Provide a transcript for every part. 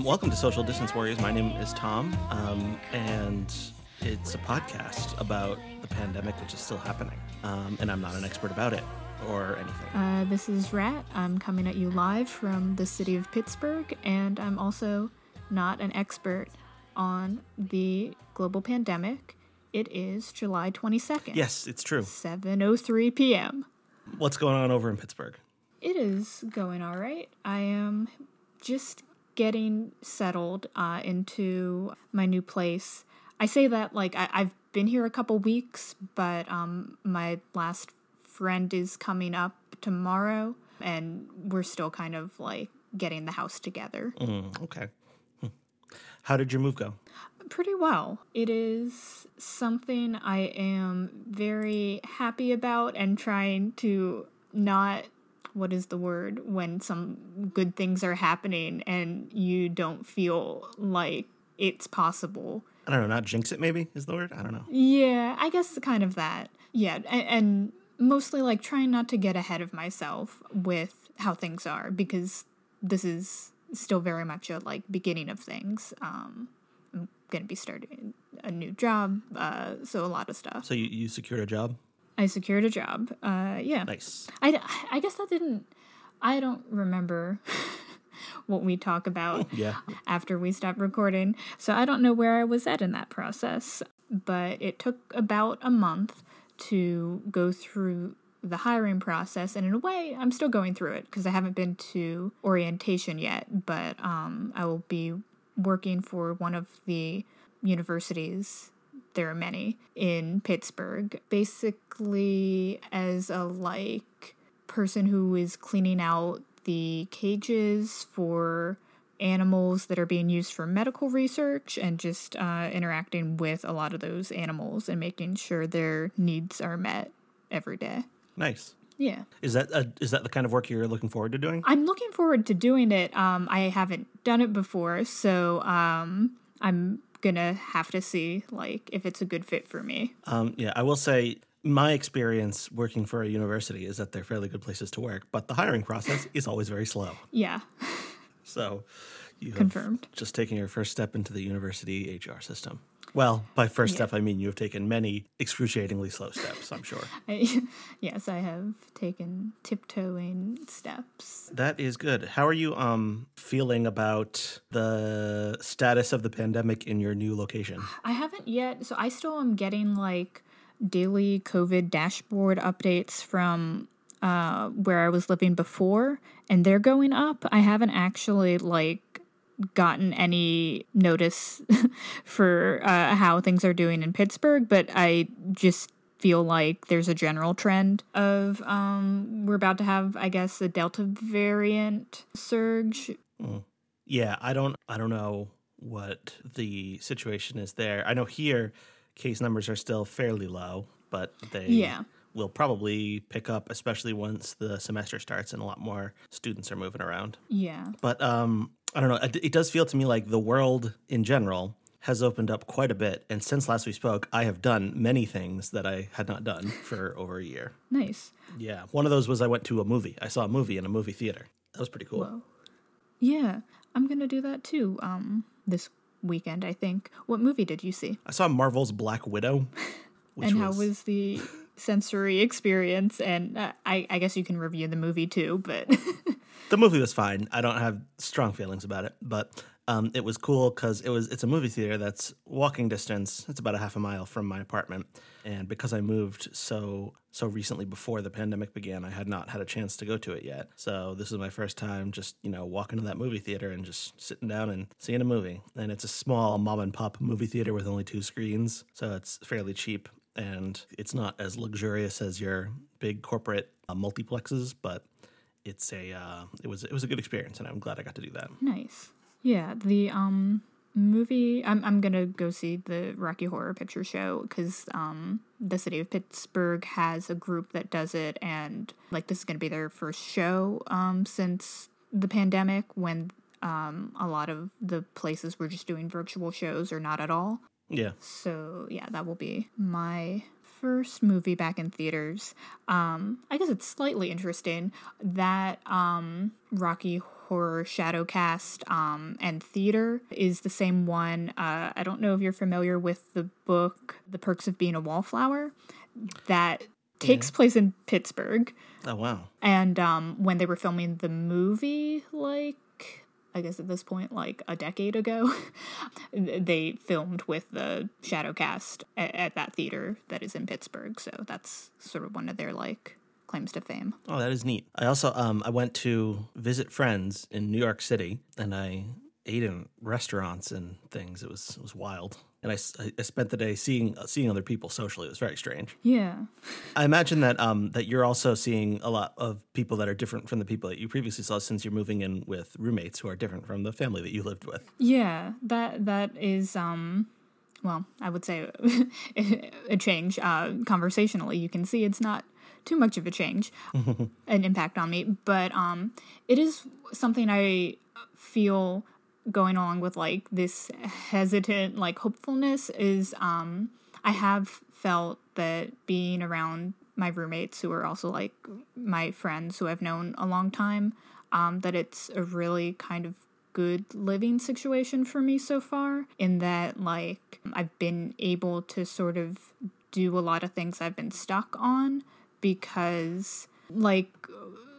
Um, welcome to Social Distance Warriors. My name is Tom, um, and it's a podcast about the pandemic, which is still happening. Um, and I'm not an expert about it or anything. Uh, this is Rat. I'm coming at you live from the city of Pittsburgh, and I'm also not an expert on the global pandemic. It is July 22nd. Yes, it's true. 7:03 p.m. What's going on over in Pittsburgh? It is going all right. I am just getting settled uh, into my new place. I say that like I, have been here a couple weeks, but um, my last friend is coming up tomorrow, and we're still kind of like getting the house together. Mm, okay. Hmm. How did your move go? Pretty well. It is something I am very happy about and trying to not what is the word when some good things are happening and you don't feel like it's possible. I don't know, not jinx it maybe is the word. I don't know. Yeah, I guess kind of that. Yeah, and, and mostly like trying not to get ahead of myself with how things are because this is still very much a like beginning of things. Um, I'm gonna be starting a new job, uh, so a lot of stuff. So you, you secured a job? I secured a job. Uh, yeah. Nice. I, I guess that didn't. I don't remember what we talk about yeah. after we stopped recording, so I don't know where I was at in that process. But it took about a month to go through the hiring process, and in a way, I'm still going through it because I haven't been to orientation yet. But um, I will be working for one of the universities there are many in Pittsburgh. Basically, as a like person who is cleaning out the cages for animals that are being used for medical research and just uh, interacting with a lot of those animals and making sure their needs are met every day. Nice. Yeah. Is that a, is that the kind of work you're looking forward to doing? I'm looking forward to doing it. Um, I haven't done it before, so um, I'm gonna have to see like if it's a good fit for me. Um, yeah, I will say my experience working for a university is that they're fairly good places to work, but the hiring process is always very slow. Yeah. So you confirmed just taking your first step into the university HR system. Well, by first yeah. step, I mean you have taken many excruciatingly slow steps, I'm sure. I, yes, I have taken tiptoeing steps. That is good. How are you um, feeling about the status of the pandemic in your new location? I haven't yet. So I still am getting like daily COVID dashboard updates from uh, where I was living before, and they're going up. I haven't actually like gotten any notice for uh, how things are doing in Pittsburgh, but I just feel like there's a general trend of um, we're about to have, I guess, a Delta variant surge. Mm. Yeah, I don't, I don't know what the situation is there. I know here case numbers are still fairly low, but they yeah will probably pick up, especially once the semester starts and a lot more students are moving around. Yeah. But um, I don't know. It, does feel to me like the world in general has opened up quite a bit. And since last we spoke, I have done many things that I had not done for over a year. Nice. Yeah. One of those was I went to a movie. I saw a movie in a movie theater. That was pretty cool. Whoa. Yeah. I'm going to do that too um, this weekend, I think. What movie did you see? I saw Marvel's Black Widow. and how was... was the sensory experience? And uh, I, I guess you can review the movie too, but. the movie was fine. I don't have strong feelings about it, but um, it was cool because it was it's a movie theater that's walking distance. It's about a half a mile from my apartment, and because I moved so so recently before the pandemic began, I had not had a chance to go to it yet. So this is my first time just you know walking to that movie theater and just sitting down and seeing a movie. And it's a small mom and pop movie theater with only two screens, so it's fairly cheap and it's not as luxurious as your big corporate uh, multiplexes, but it's a uh, it was it was a good experience, and I'm glad I got to do that. Nice. Yeah, the um movie. I'm I'm gonna go see the Rocky Horror Picture Show because um the city of Pittsburgh has a group that does it, and like this is gonna be their first show um since the pandemic when um a lot of the places were just doing virtual shows or not at all. Yeah. So yeah, that will be my first movie back in theaters. Um, I guess it's slightly interesting that um, Rocky horror shadowcast um, and theater is the same one. Uh, I don't know if you're familiar with the book The Perks of Being a Wallflower that takes place in Pittsburgh. Oh wow. And um, when they were filming the movie, like I guess at this point, like a decade ago, they filmed with the shadow cast at, at that theater that is in Pittsburgh. So that's sort of one of their like claims to fame. Oh, that is neat. I also um I went to visit friends in New York City and I ate in restaurants and things. It was it was wild. And I spent the day seeing uh, seeing other people socially. It was very strange. Yeah. I imagine that um that you're also seeing a lot of people that are different from the people that you previously saw since you're moving in with roommates who are different from the family that you lived with. Yeah, that that is um well, I would say a change uh conversationally. You can see it's not too much of a change an impact on me, but um it is something I feel going along with like this hesitant like hopefulness is um I have felt that being around my roommates who are also like my friends who I've known a long time um that it's a really kind of good living situation for me so far in that like I've been able to sort of do a lot of things I've been stuck on because like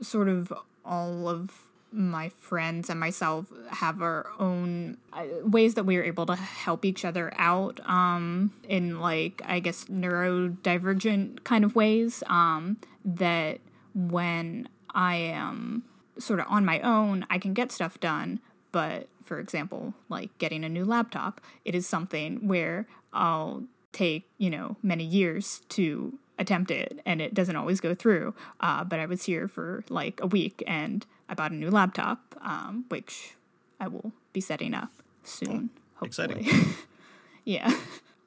sort of all of my friends and myself have our own uh, ways that we are able to help each other out um in like i guess neurodivergent kind of ways um that when i am sort of on my own i can get stuff done. But for example like getting a new laptop it is something where i'll take you know many years to attempt it and it doesn't always go through. Uh, but i was here for like a week and i bought a new laptop um, which i will be setting up soon hopefully exciting. yeah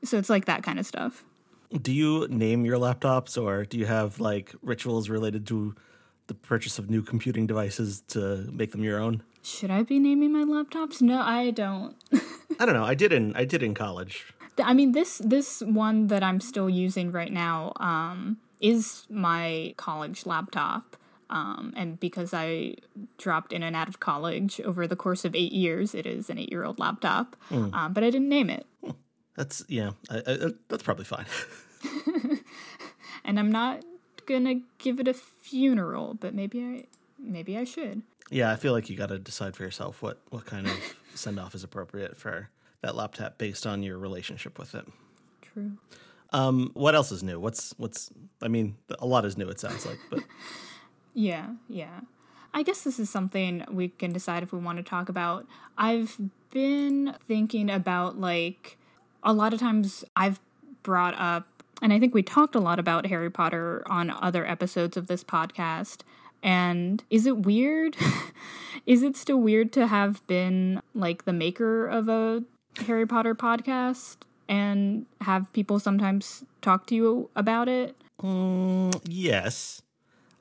so it's like that kind of stuff Do you name your laptops or do you have like rituals related to the purchase of new computing devices to make them your own? should i be naming my laptops no i don't I don't know. I did in I did in college. I mean this this one that I'm still using right now um, is my college laptop. Um, and because I dropped in and out of college over the course of eight years, it is an eight year old laptop. Um, but I didn't name it. That's yeah. I, I, that's probably fine. And I'm not gonna give it a funeral, but maybe I maybe I should. yeah, I feel like you got to decide for yourself what what kind of send off is appropriate for that laptop based on your relationship with it. True. Um, what else is new? What's what's? I mean, a lot is new. It sounds like, but Yeah, yeah. I guess this is something we can decide if we want to talk about. I've been thinking about like a lot of times I've brought up and I think we talked a lot about Harry Potter on other episodes of this podcast. And is it weird? is it still weird to have been like the maker of a Harry Potter podcast and have people sometimes talk to you about it? Mm, yes.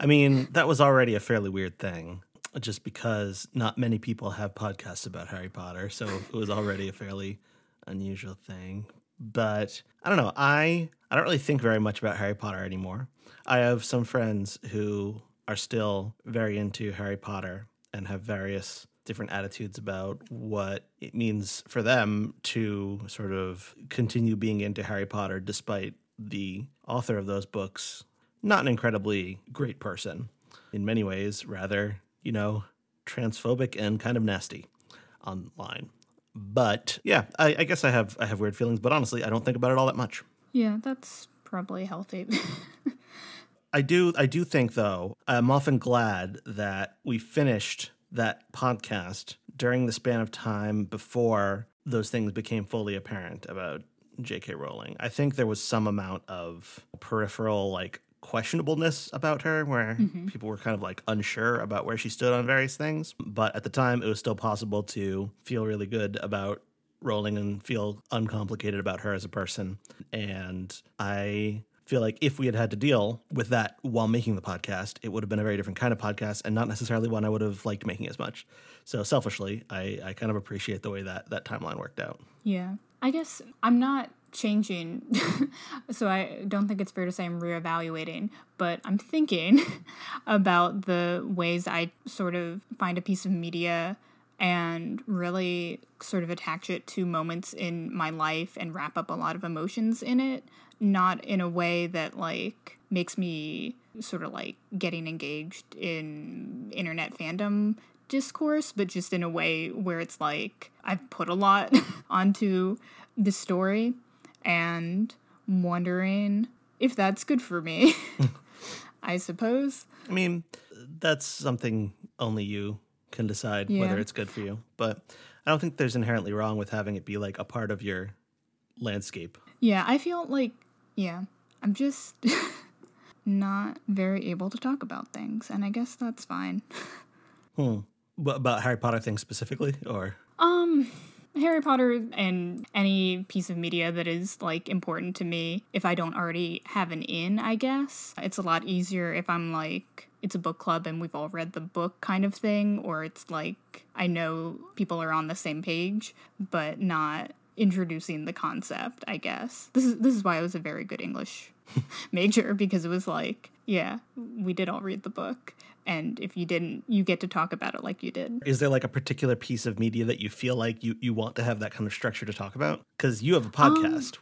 I mean, that was already a fairly weird thing, just because not many people have podcasts about Harry Potter, so it was already a fairly unusual thing. But I don't know. I I don't really think very much about Harry Potter anymore. I have some friends who are still very into Harry Potter and have various different attitudes about what it means for them to sort of continue being into Harry Potter despite the author of those books not an incredibly great person in many ways rather you know transphobic and kind of nasty online but yeah I, I guess i have i have weird feelings but honestly i don't think about it all that much Yeah, that's probably healthy. I do I do think though, I'm often glad that we finished that podcast during the span of time before those things became fully apparent about JK Rowling. I think there was some amount of peripheral like questionableness about her where mm-hmm. people were kind of like unsure about where she stood on various things, but at the time it was still possible to feel really good about Rowling and feel uncomplicated about her as a person. And I feel like if we had had to deal with that while making the podcast, it would have been a very different kind of podcast and not necessarily one I would have liked making as much. So selfishly, I, I kind of appreciate the way that that timeline worked out. yeah. I guess I'm not changing. so I don't think it's fair to say I'm reevaluating, but I'm thinking about the ways I sort of find a piece of media and really sort of attach it to moments in my life and wrap up a lot of emotions in it, not in a way that like makes me sort of like getting engaged in internet fandom discourse, but just in a way where it's like I've put a lot onto the story and wondering if that's good for me. I suppose. I mean, that's something only you can decide Yeah. whether it's good for you. But I don't think there's inherently wrong with having it be like a part of your landscape. Yeah, I feel like, yeah, I'm just not very able to talk about things, and I guess that's fine. Hmm. What about Harry Potter things specifically, or Harry Potter and any piece of media that is like important to me, if I don't already have an in, I guess. It's a lot easier if I'm like, it's a book club and we've all read the book kind of thing, or it's like I know people are on the same page, but not introducing the concept, I guess. This is this is why I was a very good English major because it was like, yeah, we did all read the book. And if you didn't, you get to talk about it like you did. is there like a particular piece of media that you feel like you, you want to have that kind of structure to talk about? Because you have a podcast.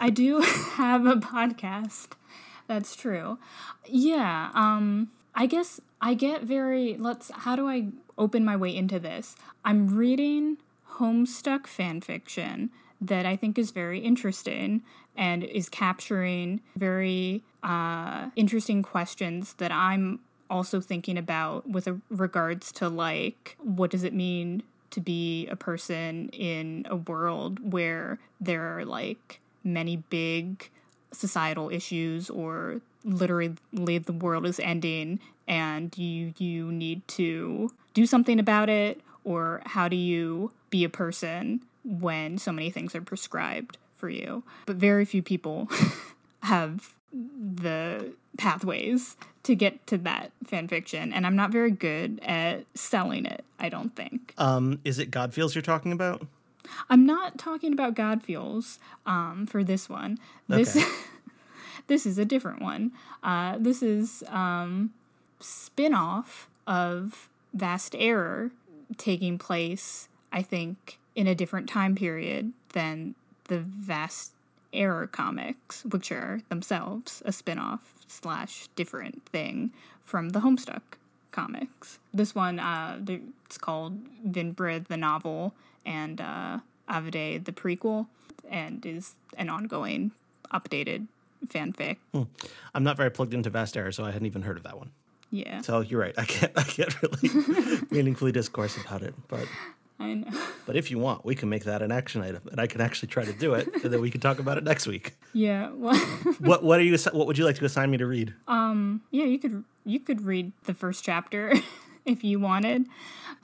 I do have a podcast. That's true. Yeah, um I guess I get very let's how do I open my way into this? I'm reading Homestuck fan fiction that I think is very interesting and is capturing very uh interesting questions that I'm also thinking about with regards to like what does it mean to be a person in a world where there are like many big societal issues or literally the world is ending and you you need to do something about it? Or how do you be a person when so many things are prescribed for you but very few people have the pathways to get to that fan fiction and i'm not very good at selling it i don't think Um, is it Godfeels you're talking about? I'm not talking about Godfeels um, for this one. This Okay. this is a different one. Uh, this is um, spin-off of Vast Error taking place, I think, in a different time period than the Vast Error comics, which are themselves a spin-off slash different thing from the Homestuck comics. This one, uh, it's called Vinbre the novel and uh, Avide the prequel, and is an ongoing updated fanfic. I'm not very plugged into Vast Error, so I hadn't even heard of that one. Yeah, So you're right. I can't I can't really meaningfully discourse about it. But I know. but if you want, we can make that an action item, and I can actually try to do it, and then we can talk about it next week. Yeah, well, What what are you what would you like to assign me to read? Um. yeah, you could you could read the first chapter if you wanted.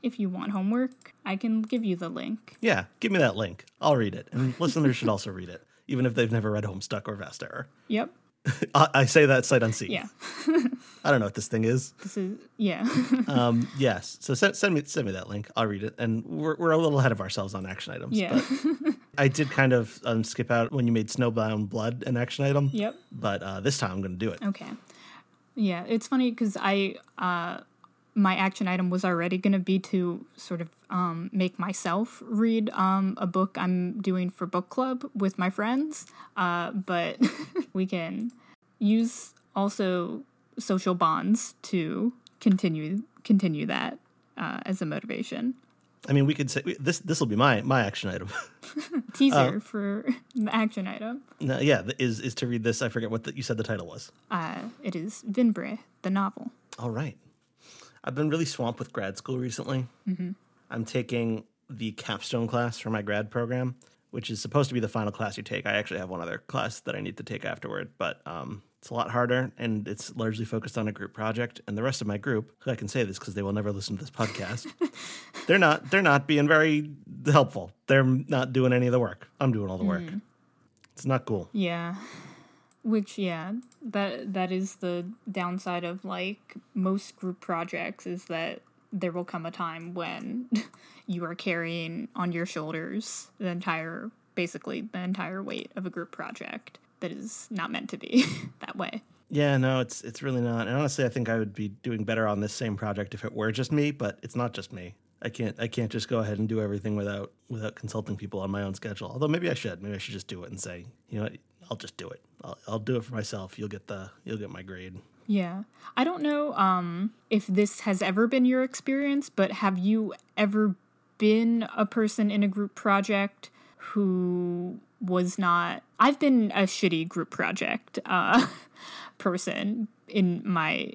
If you want homework, I can give you the link. Yeah, give me that link. I'll read it, and listeners should also read it, even if they've never read Homestuck or Vast Error. Yep. I, I say that sight unseen. Yeah. I don't know what this thing is. This is yeah. Um, yes. So send, send me send me that link. I'll read it. And we're we're a little ahead of ourselves on action items. Yeah. But I did kind of um, skip out when you made Snowbound Blood an action item. yep. But uh, this time I'm going to do it. Okay. Yeah, it's funny because I uh, my action item was already going to be to sort of um, make myself read um, a book I'm doing for book club with my friends, uh, but we can use also social bonds to continue continue that uh, as a motivation. I mean, we could say this. This will be my my action item. Teaser for the action item. no, yeah, is is to read this. I forget what the, you said the title was. Uh, it is Vinbre, the novel. All right. I've been really swamped with grad school recently. Mm-hmm. I'm taking the capstone class for my grad program, which is supposed to be the final class you take. I actually have one other class that I need to take afterward, but um, it's a lot harder and it's largely focused on a group project. And the rest of my group, I can say this because they will never listen to this podcast. they're not. They're not being very helpful. They're not doing any of the work. I'm doing all the work. It's not cool. Yeah. Which yeah, that that is the downside of like most group projects is that there will come a time when you are carrying on your shoulders the entire basically the entire weight of a group project that is not meant to be that way. Yeah, no, it's it's really not. And honestly, I think I would be doing better on this same project if it were just me, but it's not just me. I can't I can't just go ahead and do everything without without consulting people on my own schedule. Although maybe I should. Maybe I should just do it and say, you know what, I'll just do it. I'll, I'll do it for myself. You'll get the you'll get my grade. Yeah. I don't know um, if this has ever been your experience, but have you ever been a person in a group project who was not. I've been a shitty group project uh, person in my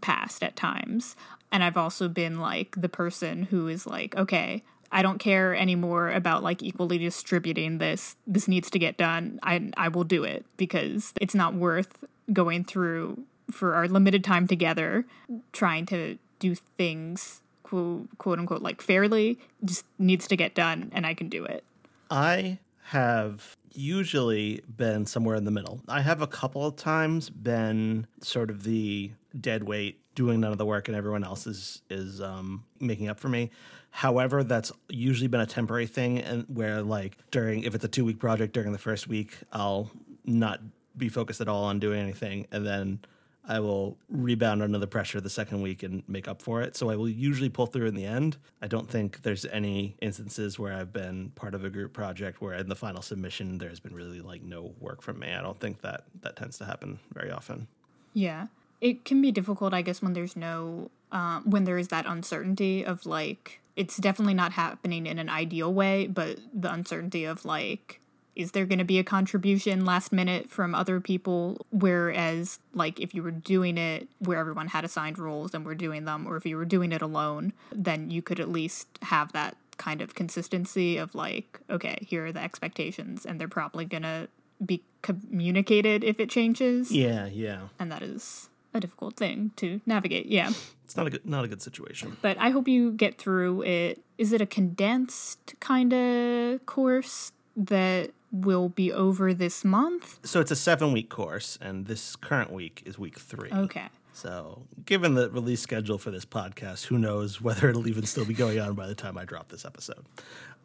past at times. And I've also been like the person who is like, okay, I don't care anymore about like equally distributing this. This needs to get done. I I will do it because it's not worth going through for our limited time together trying to do things quote, quote unquote like fairly just needs to get done and I can do it. I have usually been somewhere in the middle. I have a couple of times been sort of the dead weight doing none of the work and everyone else is is um, making up for me. However, that's usually been a temporary thing and where like during if it's a 2 week project during the first week, I'll not be focused at all on doing anything and then I will rebound under the pressure the second week and make up for it. So I will usually pull through in the end. I don't think there's any instances where I've been part of a group project where in the final submission there's been really like no work from me. I don't think that that tends to happen very often. Yeah. It can be difficult, I guess, when there's no, uh, when there is that uncertainty of like, it's definitely not happening in an ideal way, but the uncertainty of like, is there going to be a contribution last minute from other people whereas like if you were doing it where everyone had assigned roles and were doing them or if you were doing it alone then you could at least have that kind of consistency of like okay here are the expectations and they're probably going to be communicated if it changes Yeah, yeah. and that is a difficult thing to navigate yeah It's not a good not a good situation. but i hope you get through it is it a condensed kind of course that will be over this month So it's a 7 week course and this current week is week 3. okay So, given the release schedule for this podcast, who knows whether it'll even still be going on by the time I drop this episode.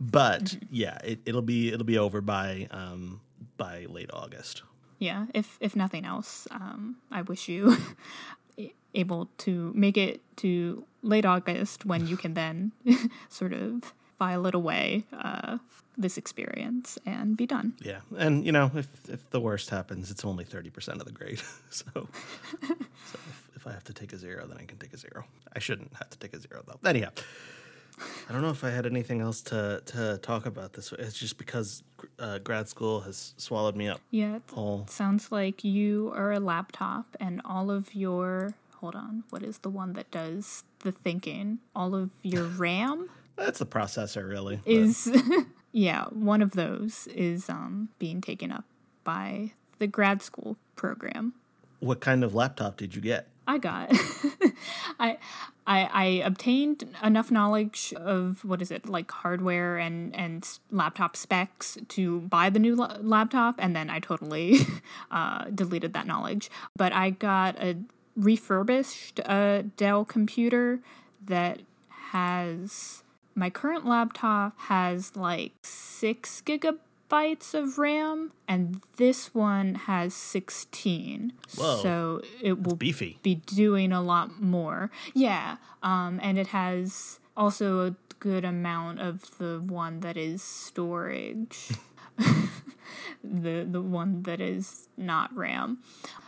But yeah, it, it'll be it'll be over by um, by late August. Yeah if if nothing else um i wish you able to make it to late august when you can then sort of file it away uh this experience and be done Yeah, and you know, if if the worst happens, it's only thirty percent of the grade. so, so if, if I have to take a zero, then I can take a zero. I shouldn't have to take a zero though. Anyhow, I don't know if I had anything else to to talk about this. It's just because uh, grad school has swallowed me up. yeah it All sounds like you are a laptop and all of your hold on what is the one that does the thinking all of your ram that's the processor, really. Is yeah one of those is um being taken up by the grad school program what kind of laptop did you get? I got. I, I I obtained enough knowledge of what is it like hardware and and laptop specs to buy the new la- laptop, and then I totally uh, deleted that knowledge. But I got a refurbished uh, Dell computer that has my current laptop has like six gigabytes of RAM, and this one has sixteen. Whoa. So it will Beefy. be doing a lot more. Yeah, um, and it has also a good amount of the one that is storage. the the one that is not RAM.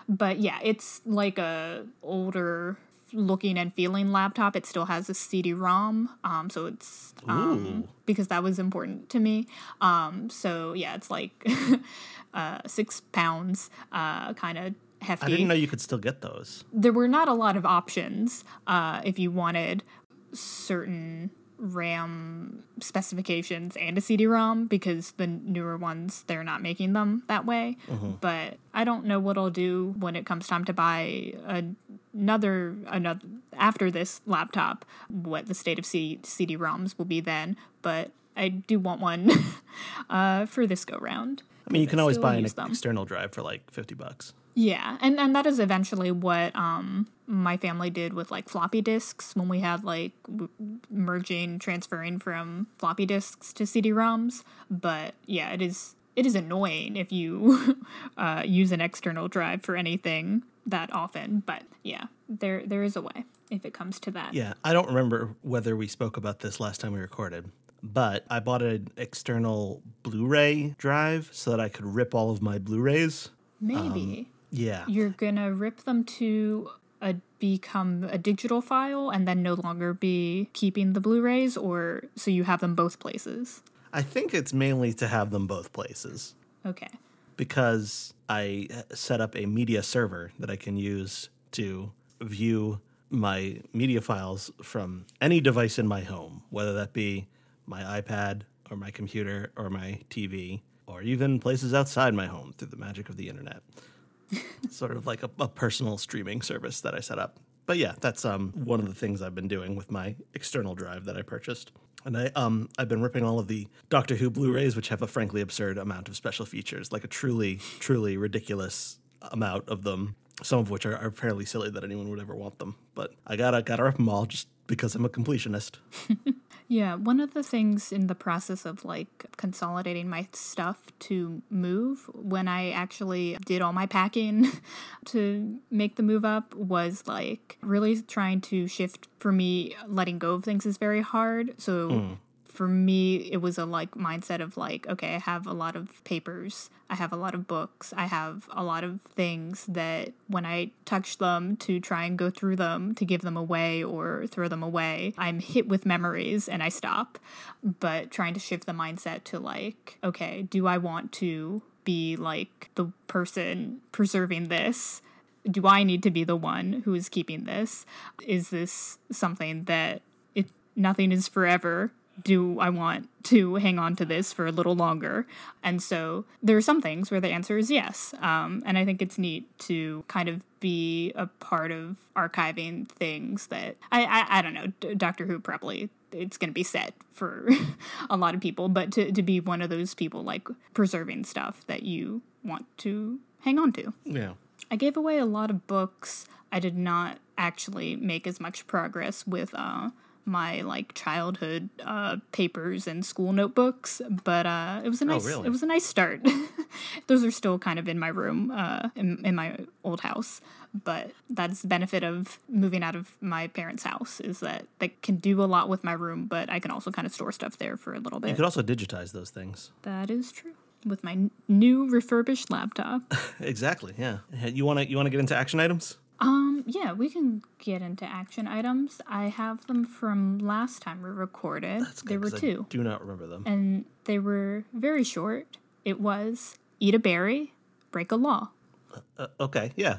But yeah, it's like a older looking and feeling laptop. It still has a CD-ROM, um, so it's um, because that was important to me. Um, so yeah, it's like uh, six pounds, uh, kind of hefty I didn't know you could still get those. there were not a lot of options uh, if you wanted certain RAM specifications and a CD-ROM because the newer ones they're not making them that way. But I don't know what I'll do when it comes time to buy another another after this laptop. What the state of C- CD-ROMs will be then, but I do want one uh, for this go round. I mean, you can always buy an them. external drive for like fifty bucks. Yeah, and and that is eventually what um my family did with like floppy disks when we had like w- merging transferring from floppy disks to CD-ROMs. But yeah, it is it is annoying if you uh, use an external drive for anything that often. But yeah, there there is a way if it comes to that. Yeah, I don't remember whether we spoke about this last time we recorded, but I bought an external Blu-ray drive so that I could rip all of my Blu-rays. Maybe Yeah. you're gonna rip them to a become a digital file and then no longer be keeping the Blu-rays, or so you have them both places. I think it's mainly to have them both places Okay. because I set up a media server that I can use to view my media files from any device in my home, whether that be my iPad or my computer or my TV or even places outside my home through the magic of the internet. Sort of like a, a personal streaming service that I set up. But yeah, that's um, one of the things I've been doing with my external drive that I purchased. And I um I've been ripping all of the Doctor Who Blu-rays, which have a frankly absurd amount of special features, like a truly, truly ridiculous amount of them. Some of which are, are fairly silly that anyone would ever want them. But I gotta gotta rip them all just because I'm a completionist. Yeah, one of the things in the process of like consolidating my stuff to move when I actually did all my packing to make the move up was like really trying to shift for me letting go of things is very hard. So hmm. For me it was a like mindset of like okay, I have a lot of papers, I have a lot of books, I have a lot of things that when I touch them to try and go through them to give them away or throw them away, I'm hit with memories and I stop. But trying to shift the mindset to like, okay, do I want to be like the person preserving this? Do I need to be the one who is keeping this? Is this something that it nothing is forever? Do I want to hang on to this for a little longer? And so there are some things where the answer is yes. Um, and I think it's neat to kind of be a part of archiving things that I, I, I don't know, Doctor Who probably it's going to be set for a lot of people, but to, to be one of those people like preserving stuff that you want to hang on to. Yeah. I gave away a lot of books. I did not actually make as much progress with uh, my like childhood uh, papers and school notebooks, but uh, it was a nice oh, really? it was a nice start. Those are still kind of in my room uh, in, in my old house, but that's the benefit of moving out of my parents' house is that they can do a lot with my room, but I can also kind of store stuff there for a little bit. You could also digitize those things. That is true. With my n- new refurbished laptop. Exactly. Yeah. You want to you want to get into action items? Um, yeah, we can get into action items. I have them from last time we recorded. That's good, there were 'cause I two, do not remember them. and they were very short. It was eat a berry, break a law. Uh, okay. Yeah.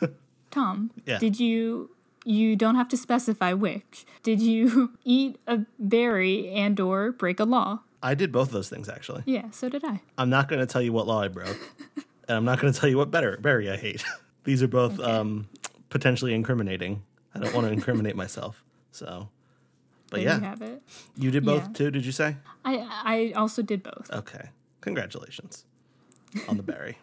Tom, Yeah. did you? You don't have to specify which. Did you eat a berry and or break a law? I did both of those things actually. Yeah, so did I. I'm not going to tell you what law I broke, and I'm not going to tell you what better berry I hate. These are both um, potentially incriminating. I don't want to incriminate myself. So, but There yeah, you you did both Yeah. too. Did you say? I I also did both. Okay. Congratulations on the berry.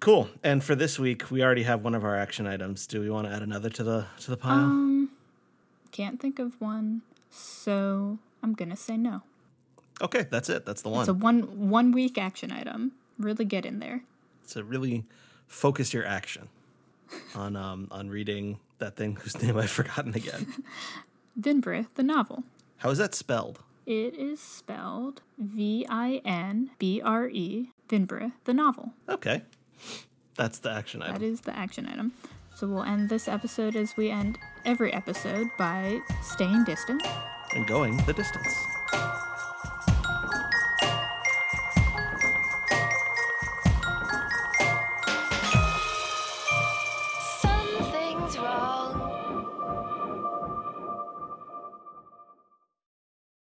Cool. And for this week, we already have one of our action items. Do we want to add another to the to the pile? Um, can't think of one, so I'm gonna say no. okay, that's it. That's the one. It's a one one week action item. Really get in there. to really focus your action on um, on reading that thing whose name I've forgotten again. Vinbre, the novel. How is that spelled? It is spelled V I N B R E. Vinbre, the novel. Okay, that's the action item. That is the action item. So we'll end this episode as we end every episode by staying distant. and going the distance.